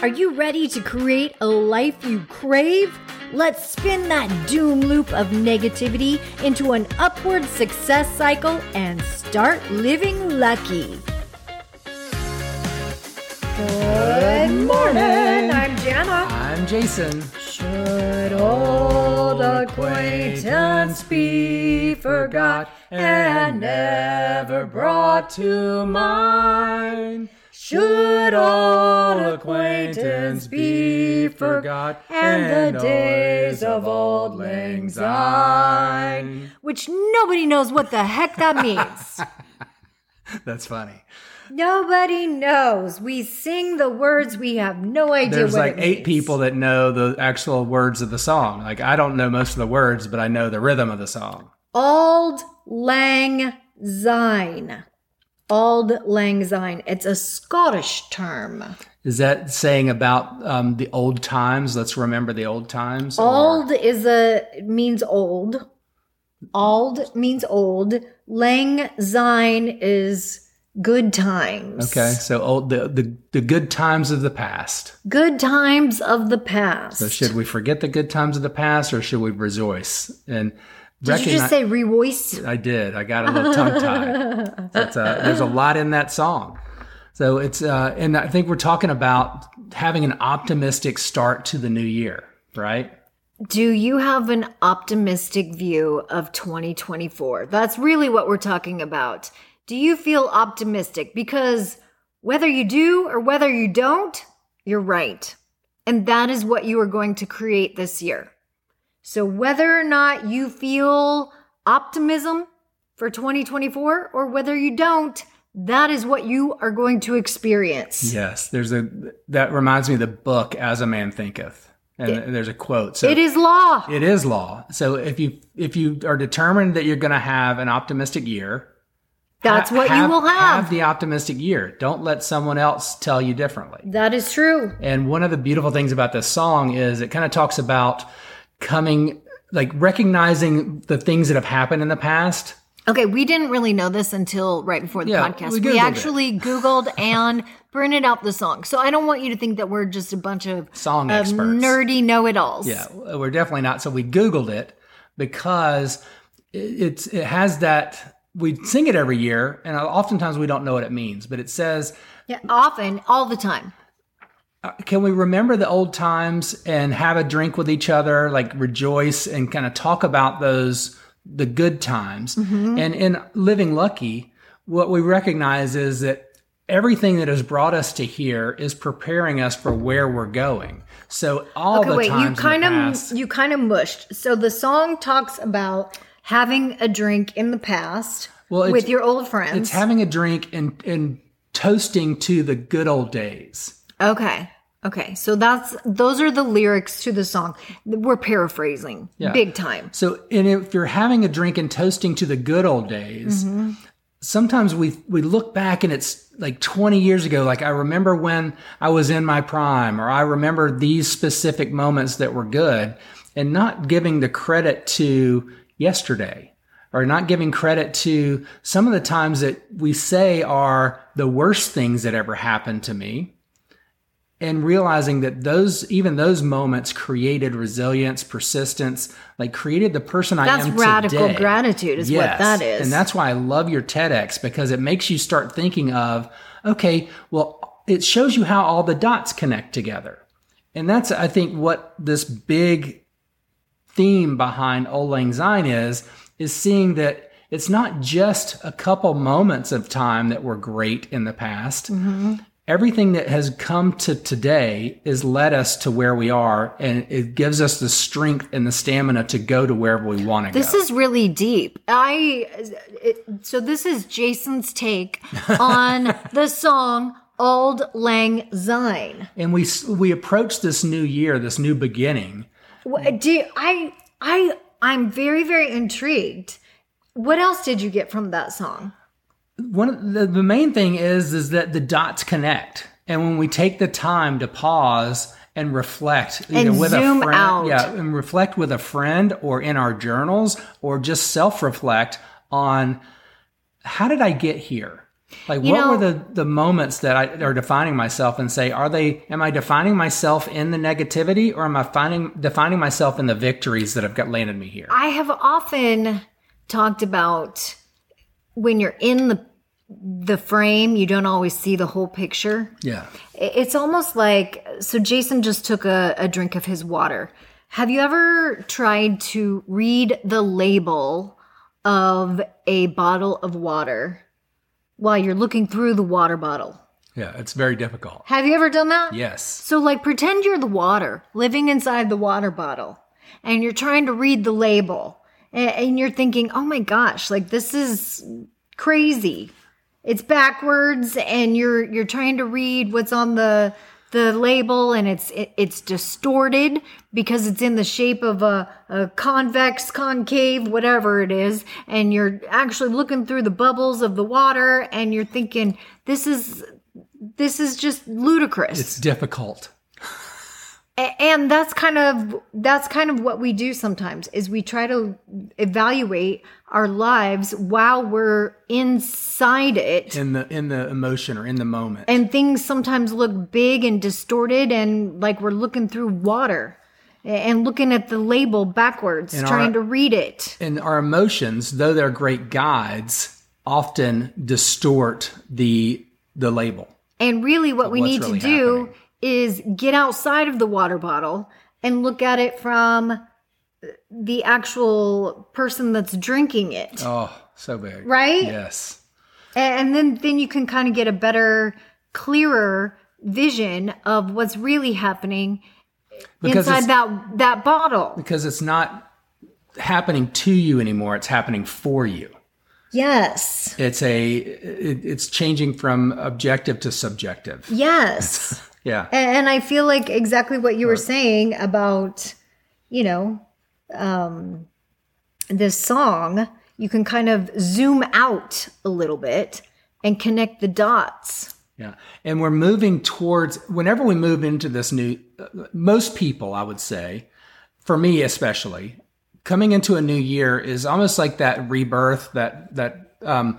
Are you ready to create a life you crave? Let's spin that doom loop of negativity into an upward success cycle and start living lucky. Good morning. I'm Jana. I'm Jason. Should old acquaintance be forgot and never brought to mind? Should old acquaintance be forgot and the days of auld lang syne? Which nobody knows what the heck that means. That's funny. Nobody knows. We sing the words. We have no idea There's like eight people that know the actual words of the song. Like I don't know most of the words, but I know the rhythm of the song. Auld Lang Syne. Auld Lang Syne. It's a Scottish term. Is that saying about um, the old times? Let's remember the old times. or- Auld is a means old. Auld means old. Lang Syne is good times. Okay, so old the, the the good times of the past. Good times of the past. So should we forget the good times of the past, or should we rejoice and Did you just say revoice? I did. I got a little tongue tied. So uh, there's a lot in that song. So it's, uh, and I think we're talking about having an optimistic start to the new year, right? Do you have an optimistic view of 2024? That's really what we're talking about. Do you feel optimistic? Because whether you do or whether you don't, you're right. And that is what you are going to create this year. So whether or not you feel optimism for 2024 or whether you don't, that is what you are going to experience. Yes. There's a, that reminds me of the book, As a Man Thinketh. And there's a quote. So It is law. it is law. So if you, if you are determined that you're going to have an optimistic year, That's ha- what you will have. Have the optimistic year. Don't let someone else tell you differently. that is true. And one of the beautiful things about this song is it kind of talks about coming, like recognizing the things that have happened in the past. Okay, we didn't really know this until right before the Yeah, podcast. we We, Googled it. actually Googled and printed out the song. So I don't want you to think that we're just a bunch of, Song of experts. nerdy know it alls. Yeah, we're definitely not. So we Googled it because it, it's it has that we sing it every year, and oftentimes we don't know what it means. But it says, Yeah, often, all the time. Uh, "Can we remember the old times and have a drink with each other, like rejoice and kind of talk about those the good times?" Mm-hmm. And in living lucky, what we recognize is that everything that has brought us to here is preparing us for where we're going. So all Okay, the wait, you times the kind of past- you kind of mushed. So the song talks about having a drink in the past Well, with your old friends. It's having a drink and and toasting to the good old days. Okay. Okay. So that's those are the lyrics to the song. We're paraphrasing Yeah. big time. So, and if you're having a drink and toasting to the good old days, Mm-hmm. sometimes we we look back and it's like 20 years ago. Like I remember when I was in my prime, or I remember these specific moments that were good, and not giving the credit to yesterday. Or not giving credit to some of the times that we say are the worst things that ever happened to me. And realizing that those even those moments created resilience persistence like created the person i am. That's radical today. gratitude is what that is. and that's why i love your tedx because it makes you start thinking of okay well it shows you how all the dots connect together and that's i think what this big theme behind Auld Lang Syne is, is seeing that it's not just a couple moments of time that were great in the past. Mm-hmm. Everything that has come to today has led us to where we are, and it gives us the strength and the stamina to go to wherever we want to go. This go. is really deep. I it, so this is Jason's take on the song Auld Lang Syne. and we we approach this new year, this new beginning. What, do I I I'm very very intrigued. What else did you get from that song? One of the, the main thing is is that the dots connect and when we take the time to pause and reflect either And with zoom a friend out. yeah and reflect with a friend or in our journals or just self-reflect on how did i get here Like, You what know- were the the moments that I are defining myself and say, are they? Am I defining myself in the negativity, or am I finding defining myself in the victories that have got landed me here? I have often talked about when you're in the the frame, you don't always see the whole picture. Yeah. It's almost like so Jason just took a, a drink of his water. Have you ever tried to read the label of a bottle of water while you're looking through the water bottle? Yeah. It's very difficult. Have you ever done that? Yes. So, like, pretend you're the water living inside the water bottle and you're trying to read the label and, you're thinking, oh my gosh, like, this is crazy. It's backwards and you're you're trying to read what's on the the label and it's it, it's distorted because it's in the shape of a, a convex concave whatever it is and you're actually looking through the bubbles of the water and you're thinking this is this is just ludicrous It's difficult. And that's kind of that's kind of what we do sometimes is we try to evaluate our lives while we're inside it in the in the emotion or in the moment. and things sometimes look big and distorted and like we're looking through water and looking at the label backwards And trying our- to read it and our emotions, though they're great guides, often distort the the label. and really what we need really to do happening. Is get outside of the water bottle and look at it from the actual person that's drinking it Oh, so big. Right? Yes. and then then you can kind of get a better clearer vision of what's really happening Because inside that that bottle because it's not happening to you anymore, it's happening for you. yes It's a it, it's changing from objective to subjective. yes Yeah. and, and i feel like exactly what you were saying about you know um this song you can kind of zoom out a little bit and connect the dots Yeah. And we're moving towards, whenever we move into this new, most people, I would say, for me especially, coming into a new year is almost like that rebirth, that, that, um,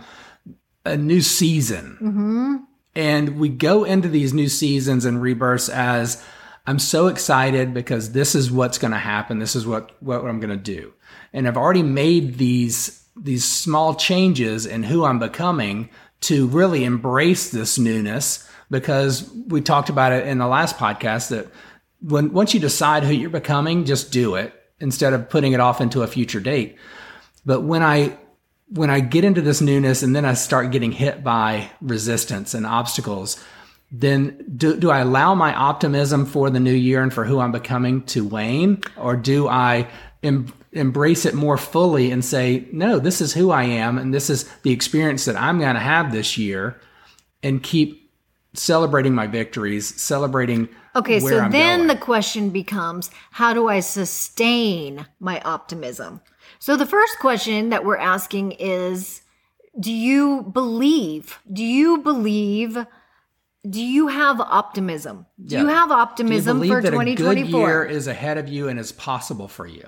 a new season. And we go into these new seasons and rebirths as I'm so excited because this is what's going to happen. This is what, what I'm going to do. And I've already made these, these small changes in who I'm becoming to really embrace this newness because we talked about it in the last podcast that when, once you decide who you're becoming, just do it instead of putting it off into a future date. But when I when I get into this newness and then I start getting hit by resistance and obstacles, then do, do I allow my optimism for the new year and for who I'm becoming to wane? Or do I em- embrace it more fully and say, no, this is who I am and this is the experience that I'm going to have this year and keep celebrating my victories, celebrating Okay, so I'm then going. the question becomes how do I sustain my optimism? So the first question that we're asking is do you believe? Do you believe? Do you have optimism? Do you Yeah. have Do you optimism believe for that a good 2024? year is ahead of you and is possible for you?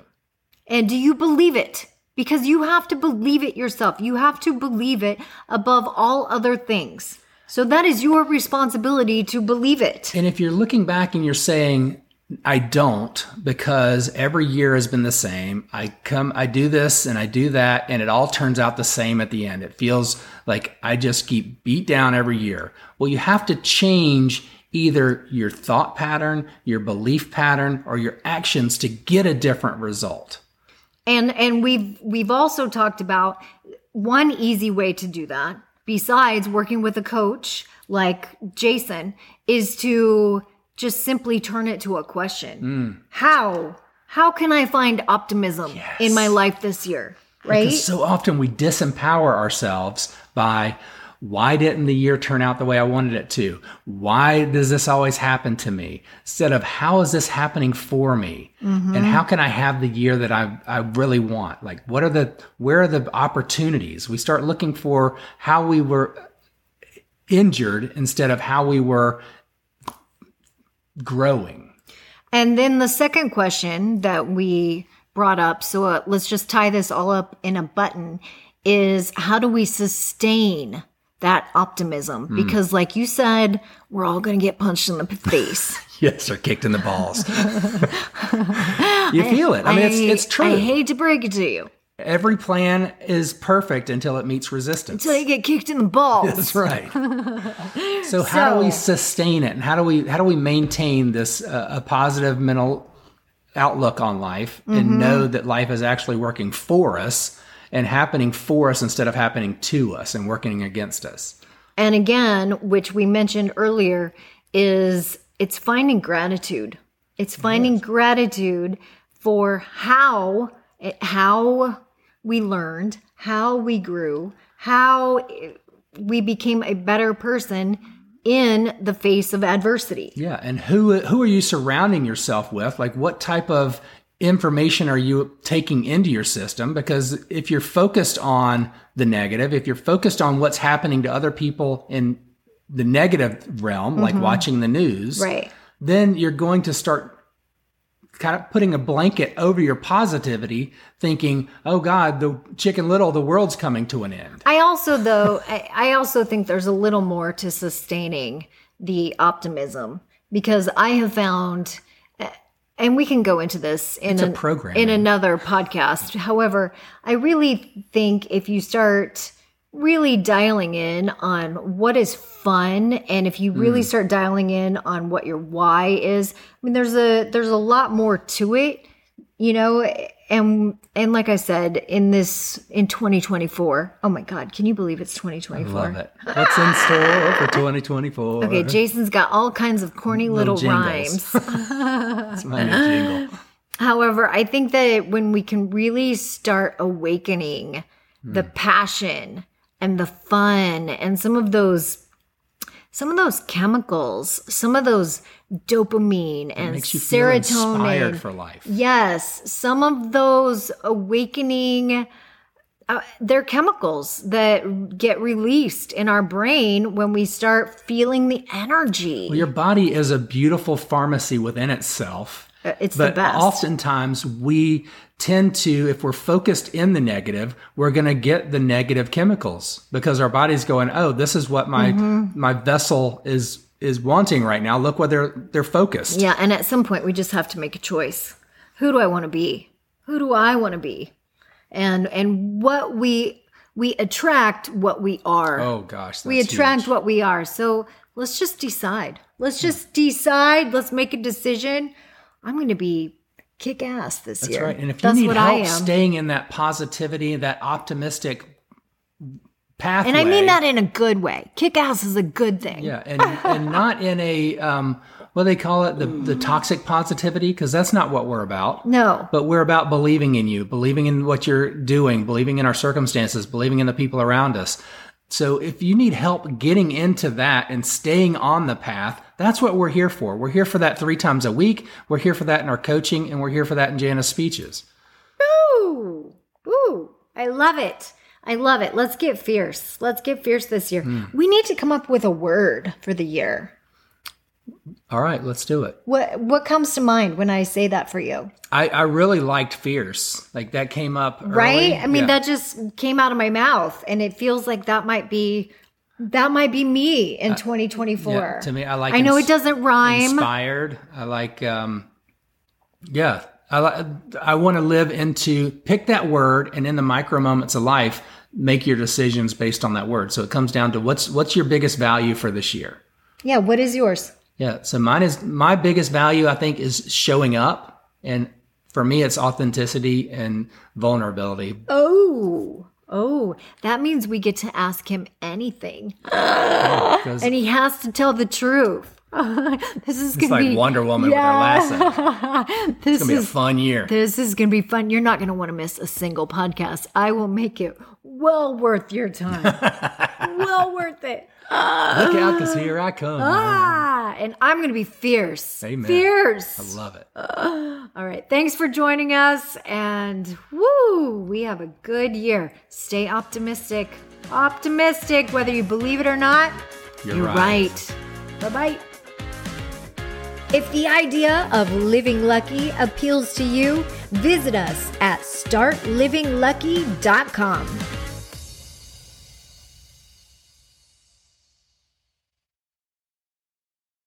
And do you believe it? Because you have to believe it yourself. You have to believe it above all other things. So that is your responsibility to believe it. And if you're looking back and you're saying, I don't, because every year has been the same. I come, I do this and I do that, and it all turns out the same at the end. It feels like I just keep beat down every year. Well, you have to change either your thought pattern, your belief pattern, or your actions to get a different result. And and we've we've also talked about one easy way to do that besides working with a coach like Jason is to just simply turn it to a question. Hmm. How how can I find optimism in my life this year? Right? Because so often we disempower ourselves by why didn't the year turn out the way I wanted it to? Why does this always happen to me? Instead of how is this happening for me? Mm-hmm. And how can I have the year that I, I really want? Like what are the where are the opportunities? We start looking for how we were injured instead of how we were growing. And then the second question that we brought up, so uh, let's just tie this all up in a button, is how do we sustain that optimism Hmm. because like you said, we're all going to get punched in the face. Yes, or kicked in the balls. you feel it. I mean, it's it's true. I hate to break it to you. Every plan is perfect until it meets resistance. Until you get kicked in the balls. That's right. so how do we sustain it, and how do we how do we maintain this uh, a positive mental outlook on life, Mm-hmm. and know that life is actually working for us and happening for us instead of happening to us and working against us? And again, which we mentioned earlier, is it's finding gratitude. It's finding gratitude for how how we learned, how we grew, how we became a better person in the face of adversity. Yeah, and who who are you surrounding yourself with? Like what type of information are you taking into your system? Because if you're focused on the negative, if you're focused on what's happening to other people in the negative realm, like mm-hmm. watching the news, Right. then you're going to start kind of putting a blanket over your positivity, thinking, "Oh God, the Chicken Little, the world's coming to an end." I also, though, I, I also think there's a little more to sustaining the optimism because I have found, eh, and we can go into this in a an- program. in another podcast. However, I really think if you start really dialing in on what is fun and if you really mm. start dialing in on what your why is i mean there's a there's a lot more to it you know and and like i said in this in 2024 oh my god can you believe it's 2024 Love it. What's in store for 2024? okay jason's got all kinds of corny little, Little rhymes That's my new jingle. However, I think that when we can really start awakening the hmm. passion and the fun and some of those some of those chemicals, some of those dopamine and Makes you feel inspired serotonin. for life. yes, some of those awakening uh, they're chemicals that get released in our brain when we start feeling the energy. Your body is a beautiful pharmacy within itself. Uh, it's the But best. oftentimes we tend to, if we're focused in the negative, we're going to get the negative chemicals because our body's going, "Oh, this is what my Mm-hmm. my vessel is is wanting right now. Look where they're they're focused." Yeah, and at some point we just have to make a choice. Who do I want to be? Who do I want to be? And and what we we attract what we are. Oh gosh, we attract huge. what we are. So let's just decide. Let's just decide. Let's make a decision. I'm going to be kick ass this year. That's year. right. And if you That's need help staying in that positivity, that optimistic pathway, and I mean that in a good way. Kick ass is a good thing. Yeah, and and not in a um, what do they call it the the toxic positivity because that's not what we're about. No. But we're about believing in you, believing in what you're doing, believing in our circumstances, believing in the people around us. So if you need help getting into that and staying on the path, that's what we're here for. We're here for that three times a week. We're here for that in our coaching, and we're here for that in Jana's speeches. Ooh, ooh, I love it. I love it. Let's get fierce. Let's get fierce this year. Hmm. We need to come up with a word for the year. All right, let's do it. What what comes to mind when I say that for you? I, I really liked fierce. Like that came up early. Right? I mean, Yeah. that just came out of my mouth and it feels like that might be that might be me in 2024. Uh, yeah, to me, I like I know ins- it doesn't rhyme. inspired. I like, um, yeah, I like. I want to live into pick that word, and in the micro moments of life, make your decisions based on that word. So it comes down to what's what's your biggest value for this year. Yeah, what is yours? Yeah. So mine is my biggest value. I think is showing up, and for me, it's authenticity and vulnerability. Oh. Oh, that means we get to ask him anything. 'Cause And he has to tell the truth. this is gonna like be Wonder Woman with her lasso. It's this gonna be a fun year. this is gonna be fun. You're not gonna want to miss a single podcast. I will make it well worth your time. well worth it. Look out, because here I come. Ah, and I'm gonna be fierce. Amen. Fierce. I love it. All right. Thanks for joining us. And woo, we have a good year. Stay optimistic. Optimistic, whether you believe it or not. You're right. right. Bye bye. If the idea of living lucky appeals to you, visit us at startlivinglucky.com.